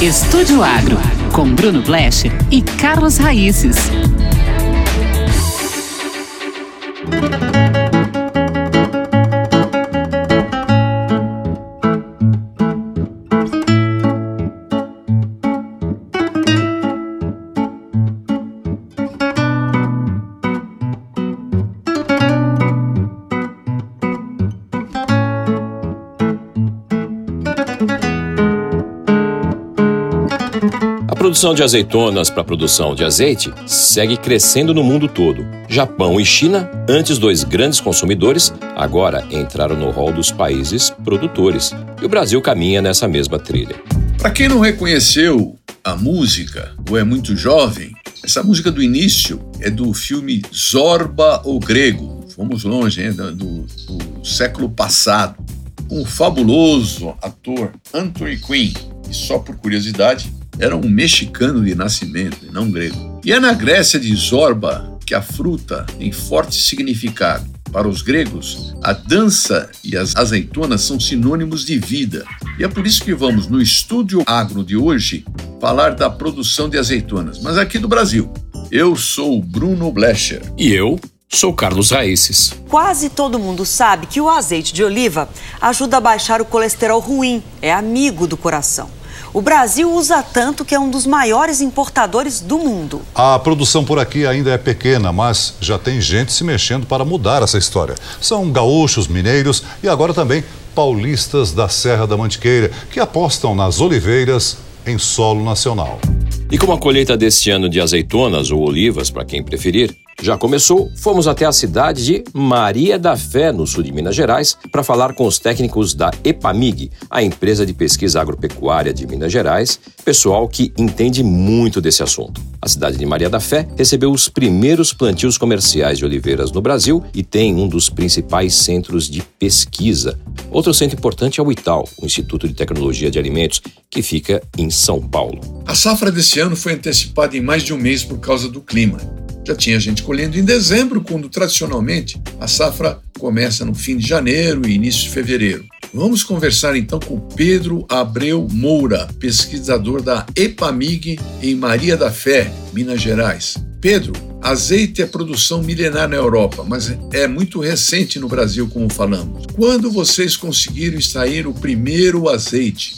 Estúdio Agro, com Bruno Blecher e Carlos Raíces. Produção de azeitonas para a produção de azeite segue crescendo no mundo todo. Japão e China, antes dois grandes consumidores, agora entraram no rol dos países produtores. E o Brasil caminha nessa mesma trilha. Para quem não reconheceu a música ou é muito jovem, essa música do início é do filme Zorba o Grego. Fomos longe ainda do, do século passado. Um fabuloso ator, Anthony Quinn. E só por curiosidade, era um mexicano de nascimento e não grego. E é na Grécia de Zorba que a fruta tem forte significado. Para os gregos, a dança e as azeitonas são sinônimos de vida. E é por isso que vamos, no Estúdio Agro de hoje, falar da produção de azeitonas, mas aqui do Brasil. Eu sou o Bruno Blecher. E eu sou Carlos Raíces. Quase todo mundo sabe que o azeite de oliva ajuda a baixar o colesterol ruim, é amigo do coração. O Brasil usa tanto que é um dos maiores importadores do mundo. A produção por aqui ainda é pequena, mas já tem gente se mexendo para mudar essa história. São gaúchos, mineiros e agora também paulistas da Serra da Mantiqueira, que apostam nas oliveiras em solo nacional. E como a colheita deste ano de azeitonas ou olivas, para quem preferir, já começou, fomos até a cidade de Maria da Fé, no sul de Minas Gerais, para falar com os técnicos da EPAMIG, a empresa de pesquisa agropecuária de Minas Gerais, pessoal que entende muito desse assunto. A cidade de Maria da Fé recebeu os primeiros plantios comerciais de oliveiras no Brasil e tem um dos principais centros de pesquisa. Outro centro importante é o ITAL, o Instituto de Tecnologia de Alimentos, que fica em São Paulo. A safra desse ano foi antecipada em mais de um mês por causa do clima. Já tinha gente colhendo em dezembro, quando tradicionalmente a safra começa no fim de janeiro e início de fevereiro. Vamos conversar então com Pedro Abreu Moura, pesquisador da EPAMIG em Maria da Fé, Minas Gerais. Pedro, azeite é produção milenar na Europa, mas é muito recente no Brasil, como falamos. Quando vocês conseguiram extrair o primeiro azeite?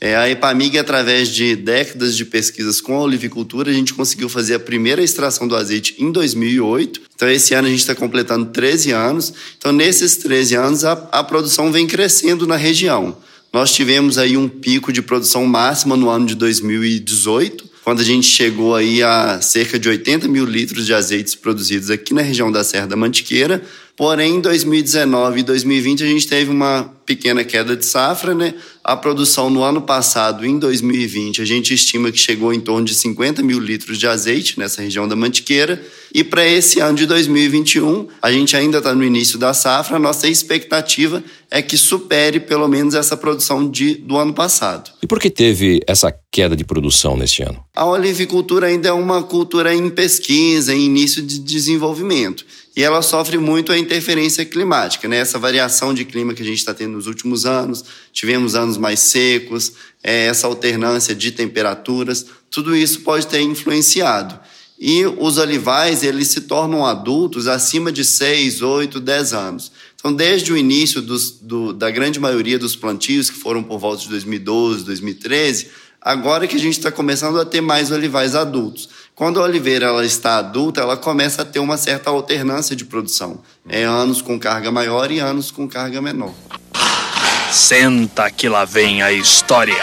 É, a EPAMIG, através de décadas de pesquisas com a olivicultura, a gente conseguiu fazer a primeira extração do azeite em 2008. Então, esse ano a gente está completando 13 anos. Então, nesses 13 anos, a, a produção vem crescendo na região. Nós tivemos aí um pico de produção máxima no ano de 2018, quando a gente chegou aí a cerca de 80 mil litros de azeites produzidos aqui na região da Serra da Mantiqueira. Porém, em 2019 e 2020 a gente teve uma pequena queda de safra, né? A produção no ano passado, em 2020, a gente estima que chegou em torno de 50 mil litros de azeite nessa região da Mantiqueira. E para esse ano de 2021, a gente ainda está no início da safra, a nossa expectativa é que supere pelo menos essa produção de, do ano passado. E por que teve essa queda de produção neste ano? A olivicultura ainda é uma cultura em pesquisa, em início de desenvolvimento e ela sofre muito a interferência climática, né? Essa variação de clima que a gente está tendo nos últimos anos, tivemos anos mais secos, é, essa alternância de temperaturas, tudo isso pode ter influenciado. E os olivais, eles se tornam adultos acima de 6, 8, 10 anos. Então, desde o início dos, do, da grande maioria dos plantios, que foram por volta de 2012, 2013, agora que a gente está começando a ter mais olivais adultos. Quando a oliveira ela está adulta, ela começa a ter uma certa alternância de produção. É anos com carga maior e anos com carga menor. Senta que lá vem a história.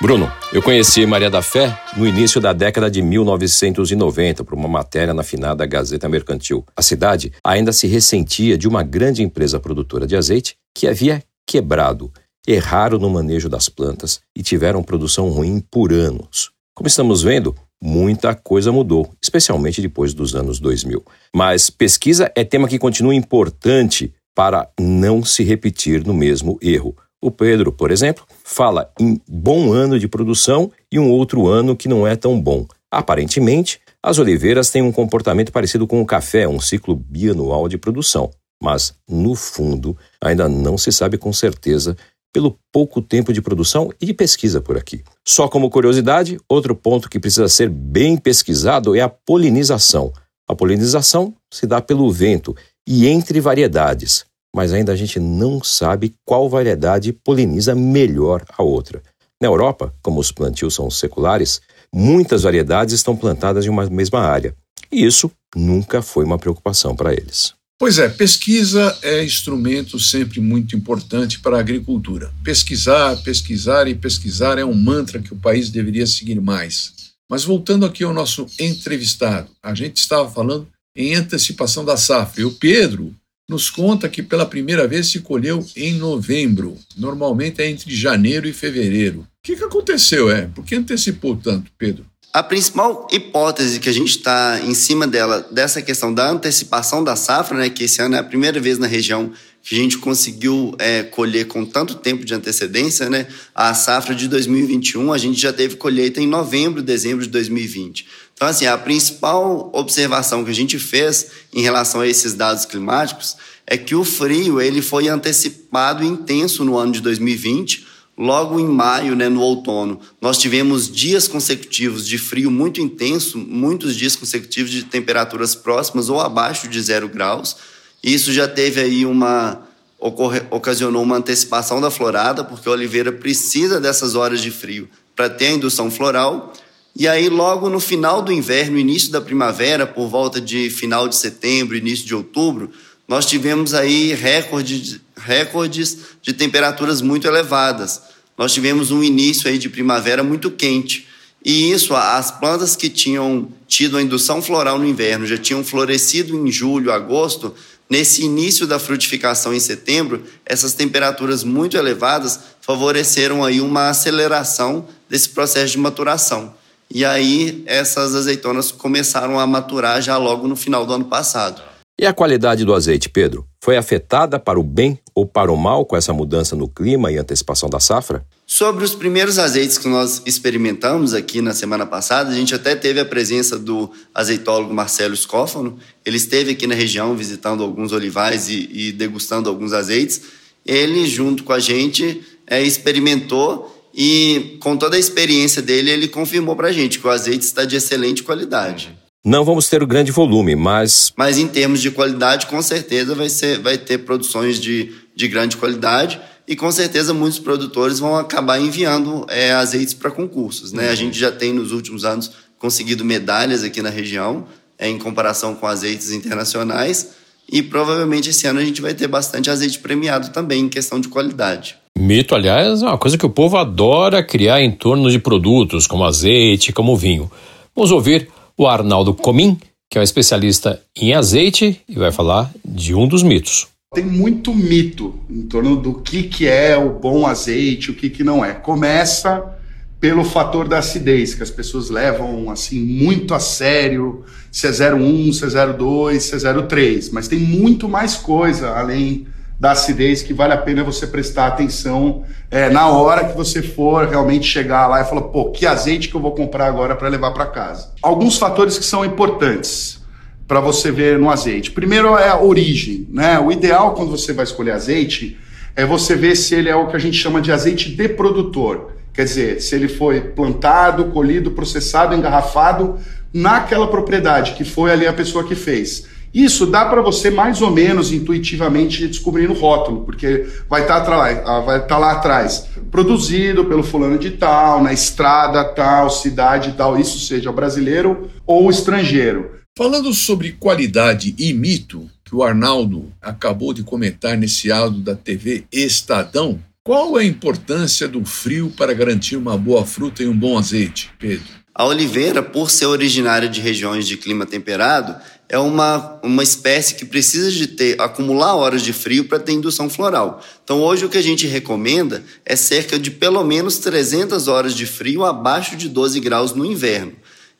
Bruno, eu conheci Maria da Fé no início da década de 1990 por uma matéria na finada Gazeta Mercantil. A cidade ainda se ressentia de uma grande empresa produtora de azeite que havia quebrado, erraram no manejo das plantas e tiveram produção ruim por anos. Como estamos vendo, muita coisa mudou, especialmente depois dos anos 2000. Mas pesquisa é tema que continua importante para não se repetir no mesmo erro. O Pedro, por exemplo, fala em bom ano de produção e um outro ano que não é tão bom. Aparentemente, as oliveiras têm um comportamento parecido com o café, um ciclo bianual de produção. Mas, no fundo, ainda não se sabe com certeza pelo pouco tempo de produção e de pesquisa por aqui. Só como curiosidade, outro ponto que precisa ser bem pesquisado é a polinização. A polinização se dá pelo vento e entre variedades, mas ainda a gente não sabe qual variedade poliniza melhor a outra. Na Europa, como os plantios são seculares, muitas variedades estão plantadas em uma mesma área, e isso nunca foi uma preocupação para eles. Pois é, pesquisa é instrumento sempre muito importante para a agricultura. Pesquisar, pesquisar e pesquisar é um mantra que o país deveria seguir mais. Mas voltando aqui ao nosso entrevistado, a gente estava falando em antecipação da safra e o Pedro nos conta que pela primeira vez se colheu em novembro. Normalmente é entre janeiro e fevereiro. O que, que aconteceu, é? Por que antecipou tanto, Pedro? A principal hipótese que a gente está em cima dela, dessa questão da antecipação da safra, né, que esse ano é a primeira vez na região que a gente conseguiu é, colher com tanto tempo de antecedência, né? A safra de 2021, a gente já teve colheita em novembro, dezembro de 2020. Então, assim, a principal observação que a gente fez em relação a esses dados climáticos é que o frio ele foi antecipado intenso no ano de 2020, Logo em maio, né, no outono, nós tivemos dias consecutivos de frio muito intenso, muitos dias consecutivos de temperaturas próximas ou abaixo de zero graus. Isso já teve aí uma ocorre, ocasionou uma antecipação da florada, porque a oliveira precisa dessas horas de frio para ter a indução floral. E aí, logo no final do inverno, início da primavera, por volta de final de setembro, início de outubro, nós tivemos aí recordes, recordes de temperaturas muito elevadas. Nós tivemos um início aí de primavera muito quente. E isso, as plantas que tinham tido a indução floral no inverno, já tinham florescido em julho, agosto, nesse início da frutificação em setembro, essas temperaturas muito elevadas favoreceram aí uma aceleração desse processo de maturação. E aí essas azeitonas começaram a maturar já logo no final do ano passado. E a qualidade do azeite, Pedro? Foi afetada para o bem ou para o mal com essa mudança no clima e antecipação da safra? Sobre os primeiros azeites que nós experimentamos aqui na semana passada, a gente até teve a presença do azeitólogo Marcelo Scófano. Ele esteve aqui na região visitando alguns olivais e, e degustando alguns azeites. Ele, junto com a gente, é, experimentou e, com toda a experiência dele, ele confirmou para a gente que o azeite está de excelente qualidade. Não vamos ter o grande volume, mas. Mas em termos de qualidade, com certeza vai, ser, vai ter produções de, de grande qualidade e com certeza muitos produtores vão acabar enviando é, azeites para concursos. Né? A gente já tem nos últimos anos conseguido medalhas aqui na região, é, em comparação com azeites internacionais, e provavelmente esse ano a gente vai ter bastante azeite premiado também em questão de qualidade. Mito, aliás, é uma coisa que o povo adora criar em torno de produtos como azeite, como vinho. Vamos ouvir o Arnaldo Comim, que é um especialista em azeite e vai falar de um dos mitos. Tem muito mito em torno do que, que é o bom azeite, o que, que não é. Começa pelo fator da acidez, que as pessoas levam assim muito a sério, se é 01, se é 02, se é 03, mas tem muito mais coisa além da acidez que vale a pena você prestar atenção é, na hora que você for realmente chegar lá e falar, pô, que azeite que eu vou comprar agora para levar para casa. Alguns fatores que são importantes para você ver no azeite. Primeiro é a origem, né? O ideal quando você vai escolher azeite é você ver se ele é o que a gente chama de azeite de produtor. Quer dizer, se ele foi plantado, colhido, processado, engarrafado naquela propriedade que foi ali a pessoa que fez. Isso dá para você mais ou menos intuitivamente descobrir no rótulo, porque vai estar tá vai tá lá atrás, produzido pelo fulano de tal, na estrada tal, cidade tal, isso seja brasileiro ou estrangeiro. Falando sobre qualidade e mito, que o Arnaldo acabou de comentar nesse áudio da TV Estadão, qual é a importância do frio para garantir uma boa fruta e um bom azeite, Pedro? A oliveira, por ser originária de regiões de clima temperado, é uma, uma espécie que precisa de ter acumular horas de frio para ter indução floral. Então, hoje o que a gente recomenda é cerca de pelo menos 300 horas de frio abaixo de 12 graus no inverno.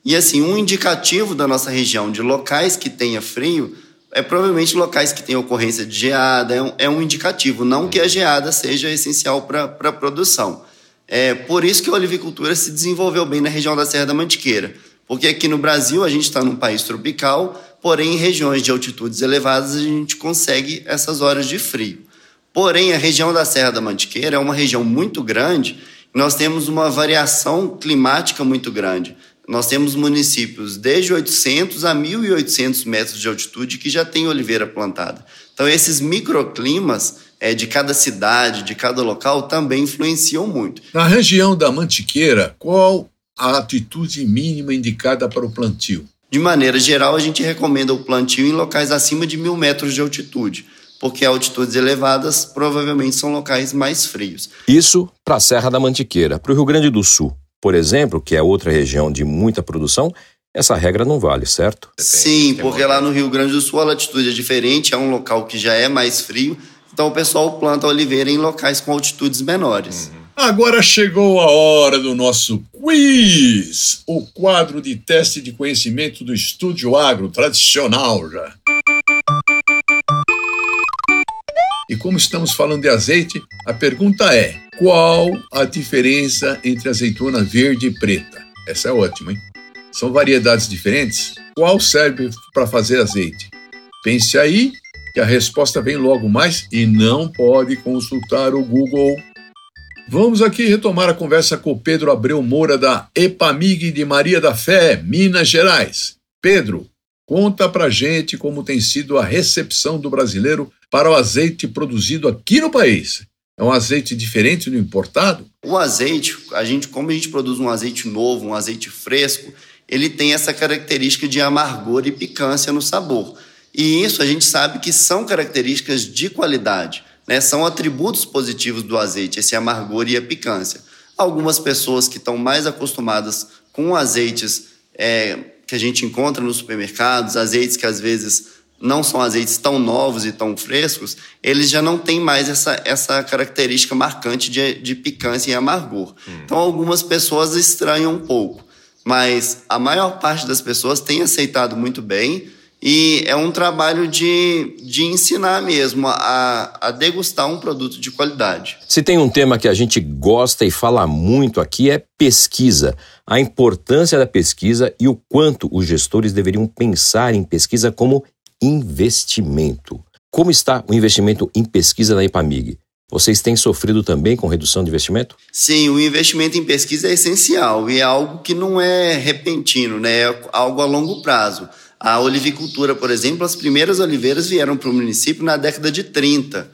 E assim, um indicativo da nossa região de locais que tenha frio é provavelmente locais que têm ocorrência de geada, é um, é um indicativo, não que a geada seja essencial para a produção. É por isso que a olivicultura se desenvolveu bem na região da Serra da Mantiqueira. Porque aqui no Brasil a gente está num país tropical, porém em regiões de altitudes elevadas a gente consegue essas horas de frio. Porém, a região da Serra da Mantiqueira é uma região muito grande e nós temos uma variação climática muito grande. Nós temos municípios desde 800 a 1.800 metros de altitude que já têm oliveira plantada. Então, esses microclimas é, de cada cidade, de cada local, também influenciam muito. Na região da Mantiqueira, qual a atitude mínima indicada para o plantio? De maneira geral, a gente recomenda o plantio em locais acima de mil metros de altitude porque altitudes elevadas provavelmente são locais mais frios. Isso para a Serra da Mantiqueira. Para o Rio Grande do Sul, por exemplo, que é outra região de muita produção, essa regra não vale, certo? Sim, porque lá no Rio Grande do Sul a latitude é diferente, é um local que já é mais frio, então o pessoal planta oliveira em locais com altitudes menores. Uhum. Agora chegou a hora do nosso quiz, o quadro de teste de conhecimento do Estúdio Agro, tradicional já. E como estamos falando de azeite, a pergunta é: qual a diferença entre azeitona verde e preta? Essa é ótima, hein? São variedades diferentes? Qual serve para fazer azeite? Pense aí que a resposta vem logo mais e não pode consultar o Google. Vamos aqui retomar a conversa com Pedro Abreu Moura da Epamig de Maria da Fé, Minas Gerais. Pedro, conta pra gente como tem sido a recepção do brasileiro para o azeite produzido aqui no país. É um azeite diferente do importado? O azeite, a gente, como a gente produz um azeite novo, um azeite fresco, ele tem essa característica de amargor e picância no sabor. E isso a gente sabe que são características de qualidade, né? são atributos positivos do azeite, esse amargor e a picância. Algumas pessoas que estão mais acostumadas com azeites é, que a gente encontra nos supermercados, azeites que às vezes não são azeites tão novos e tão frescos, eles já não têm mais essa, essa característica marcante de, de picância e amargor. Hum. Então, algumas pessoas estranham um pouco, mas a maior parte das pessoas tem aceitado muito bem e é um trabalho de, de ensinar mesmo a, a degustar um produto de qualidade. Se tem um tema que a gente gosta e fala muito aqui é pesquisa. A importância da pesquisa e o quanto os gestores deveriam pensar em pesquisa como investimento. Como está o investimento em pesquisa na IPAMIG? Vocês têm sofrido também com redução de investimento? Sim, o investimento em pesquisa é essencial e é algo que não é repentino, né? é algo a longo prazo. A olivicultura, por exemplo, as primeiras oliveiras vieram para o município na década de 30.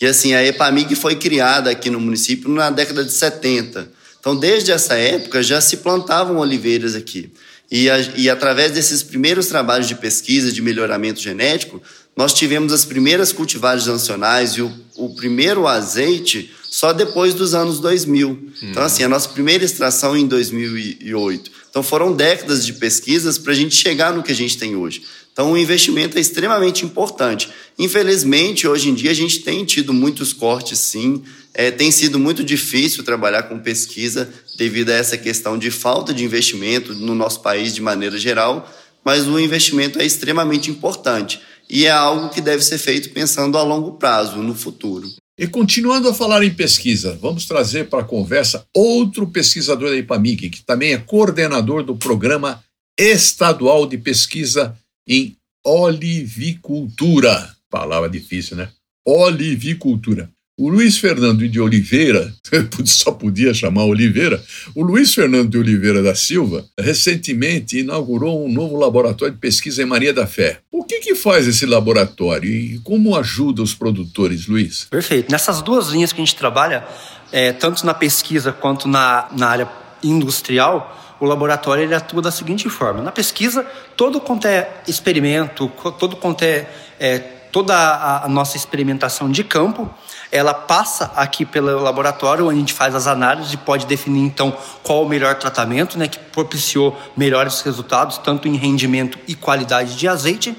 E assim, a EPAMIG foi criada aqui no município na década de 70. Então, desde essa época já se plantavam oliveiras aqui. E, a, e através desses primeiros trabalhos de pesquisa de melhoramento genético, nós tivemos as primeiras cultivares nacionais e o, o primeiro azeite só depois dos anos 2000. Uhum. Então, assim, a nossa primeira extração em 2008. Então, foram décadas de pesquisas para a gente chegar no que a gente tem hoje. Então, o investimento é extremamente importante. Infelizmente, hoje em dia, a gente tem tido muitos cortes, sim. É, tem sido muito difícil trabalhar com pesquisa devido a essa questão de falta de investimento no nosso país de maneira geral, mas o investimento é extremamente importante e é algo que deve ser feito pensando a longo prazo, no futuro. E continuando a falar em pesquisa, vamos trazer para a conversa outro pesquisador da IPAMIG, que também é coordenador do Programa Estadual de Pesquisa em Olivicultura. Palavra difícil, né? Olivicultura. O Luiz Fernando de Oliveira, só podia chamar Oliveira, o Luiz Fernando de Oliveira da Silva recentemente inaugurou um novo laboratório de pesquisa em Maria da Fé. O que, que faz esse laboratório e como ajuda os produtores, Luiz? Perfeito. Nessas duas linhas que a gente trabalha, é, tanto na pesquisa quanto na, na área industrial, o laboratório ele atua da seguinte forma: na pesquisa, todo quanto é experimento, todo quanto é, é toda a, a nossa experimentação de campo, ela passa aqui pelo laboratório, onde a gente faz as análises e pode definir então qual o melhor tratamento, né, que propiciou melhores resultados, tanto em rendimento e qualidade de azeite.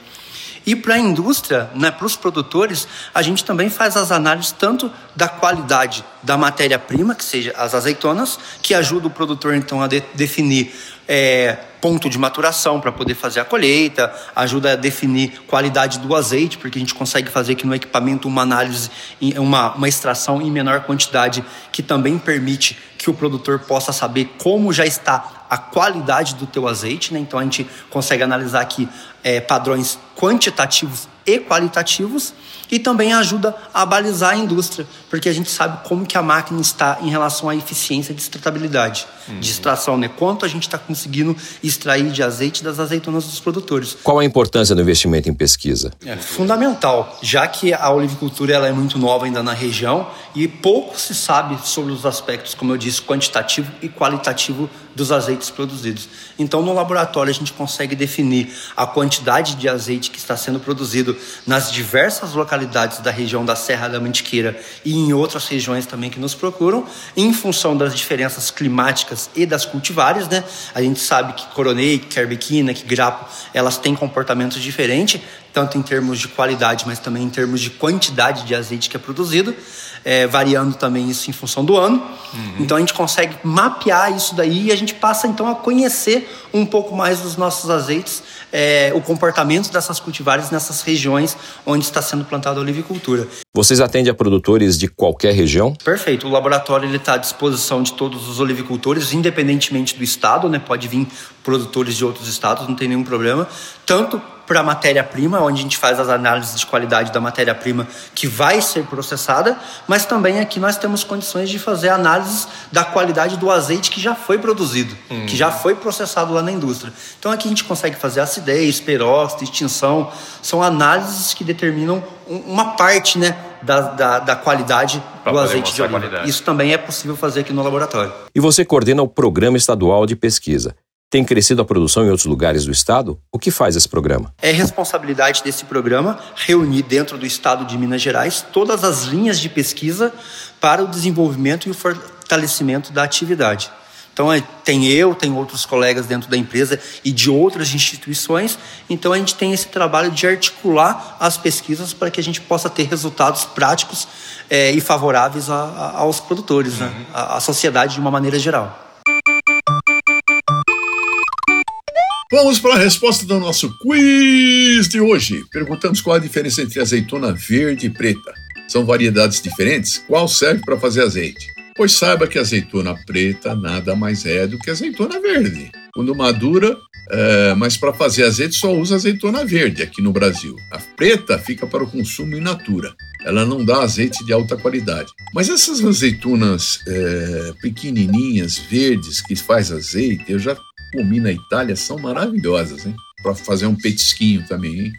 E para a indústria, né, para os produtores, a gente também faz as análises tanto da qualidade da matéria-prima, que seja as azeitonas, que ajuda o produtor então a de definir é, ponto de maturação para poder fazer a colheita, ajuda a definir qualidade do azeite, porque a gente consegue fazer aqui no equipamento uma análise, uma, uma extração em menor quantidade, que também permite que o produtor possa saber como já está a qualidade do teu azeite, né? Então a gente consegue analisar aqui é, padrões quantitativos e qualitativos e também ajuda a balizar a indústria, porque a gente sabe como que a máquina está em relação à eficiência de extratabilidade, uhum. de extração, né? Quanto a gente está conseguindo extrair de azeite das azeitonas dos produtores. Qual a importância do investimento em pesquisa? É fundamental, já que a olivicultura ela é muito nova ainda na região e pouco se sabe sobre os aspectos, como eu disse, quantitativo e qualitativo dos azeites produzidos. Então, no laboratório, a gente consegue definir a quantidade de azeite que está sendo produzido nas diversas localidades da região da Serra da Mantiqueira e em outras regiões também que nos procuram, em função das diferenças climáticas e das cultivares. Né? A gente sabe que coronei, que arbequina, que grapo, elas têm comportamentos diferentes, tanto em termos de qualidade, mas também em termos de quantidade de azeite que é produzido, é, variando também isso em função do ano. Uhum. Então a gente consegue mapear isso daí e a gente passa então a conhecer um pouco mais dos nossos azeites, é, o comportamento dessas cultivares nessas regiões onde está sendo plantada a olivicultura. Vocês atendem a produtores de qualquer região? Perfeito. O laboratório está à disposição de todos os olivicultores, independentemente do estado, né? Pode vir produtores de outros estados, não tem nenhum problema. Tanto para a matéria-prima, onde a gente faz as análises de qualidade da matéria-prima que vai ser processada, mas também aqui nós temos condições de fazer análises da qualidade do azeite que já foi produzido, hum. que já foi processado lá na indústria. Então aqui a gente consegue fazer acidez, peróxido, extinção, são análises que determinam uma parte né, da, da, da qualidade pra do azeite de oliva. Isso também é possível fazer aqui no laboratório. E você coordena o Programa Estadual de Pesquisa. Tem crescido a produção em outros lugares do estado? O que faz esse programa? É responsabilidade desse programa reunir dentro do estado de Minas Gerais todas as linhas de pesquisa para o desenvolvimento e o fortalecimento da atividade. Então, é, tem eu, tem outros colegas dentro da empresa e de outras instituições. Então, a gente tem esse trabalho de articular as pesquisas para que a gente possa ter resultados práticos é, e favoráveis a, a, aos produtores, né? uhum. né? à sociedade de uma maneira geral. Vamos para a resposta do nosso quiz de hoje. Perguntamos qual a diferença entre azeitona verde e preta. São variedades diferentes? Qual serve para fazer azeite? Pois saiba que azeitona preta nada mais é do que azeitona verde. Quando madura, é, mas para fazer azeite só usa azeitona verde aqui no Brasil. A preta fica para o consumo in natura. Ela não dá azeite de alta qualidade. Mas essas azeitonas é, pequenininhas, verdes, que faz azeite, eu já comi na Itália são maravilhosas, hein? Para fazer um petisquinho também, hein?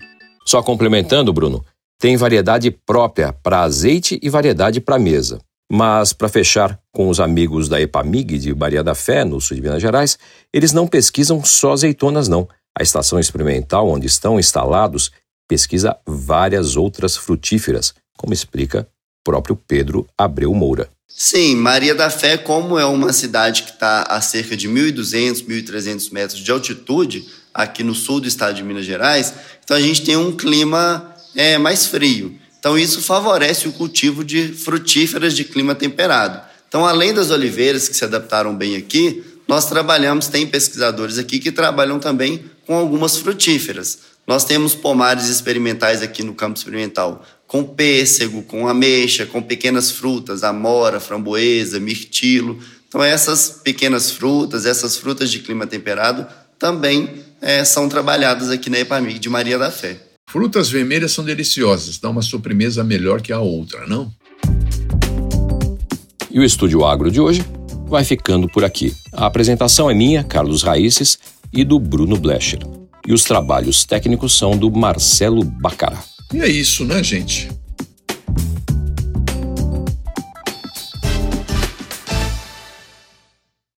Só complementando, Bruno, tem variedade própria para azeite e variedade para mesa. Mas, para fechar com os amigos da Epamig de Maria da Fé, no sul de Minas Gerais, eles não pesquisam só azeitonas, não. A estação experimental onde estão instalados pesquisa várias outras frutíferas, como explica próprio Pedro Abreu Moura. Sim, Maria da Fé, como é uma cidade que está a cerca de 1.200, 1.300 metros de altitude, aqui no sul do estado de Minas Gerais, então a gente tem um clima é, mais frio. Então isso favorece o cultivo de frutíferas de clima temperado. Então, além das oliveiras que se adaptaram bem aqui, nós trabalhamos, tem pesquisadores aqui que trabalham também com algumas frutíferas. Nós temos pomares experimentais aqui no campo experimental com pêssego, com ameixa, com pequenas frutas, amora, framboesa, mirtilo. Então, essas pequenas frutas, essas frutas de clima temperado, também é, são trabalhadas aqui na Epamig de Maria da Fé. Frutas vermelhas são deliciosas, dão uma sobremesa melhor que a outra, não? E o Estúdio Agro de hoje vai ficando por aqui. A apresentação é minha, Carlos Raíces, e do Bruno Blecher. E os trabalhos técnicos são do Marcelo Bacará. E é isso, né, gente?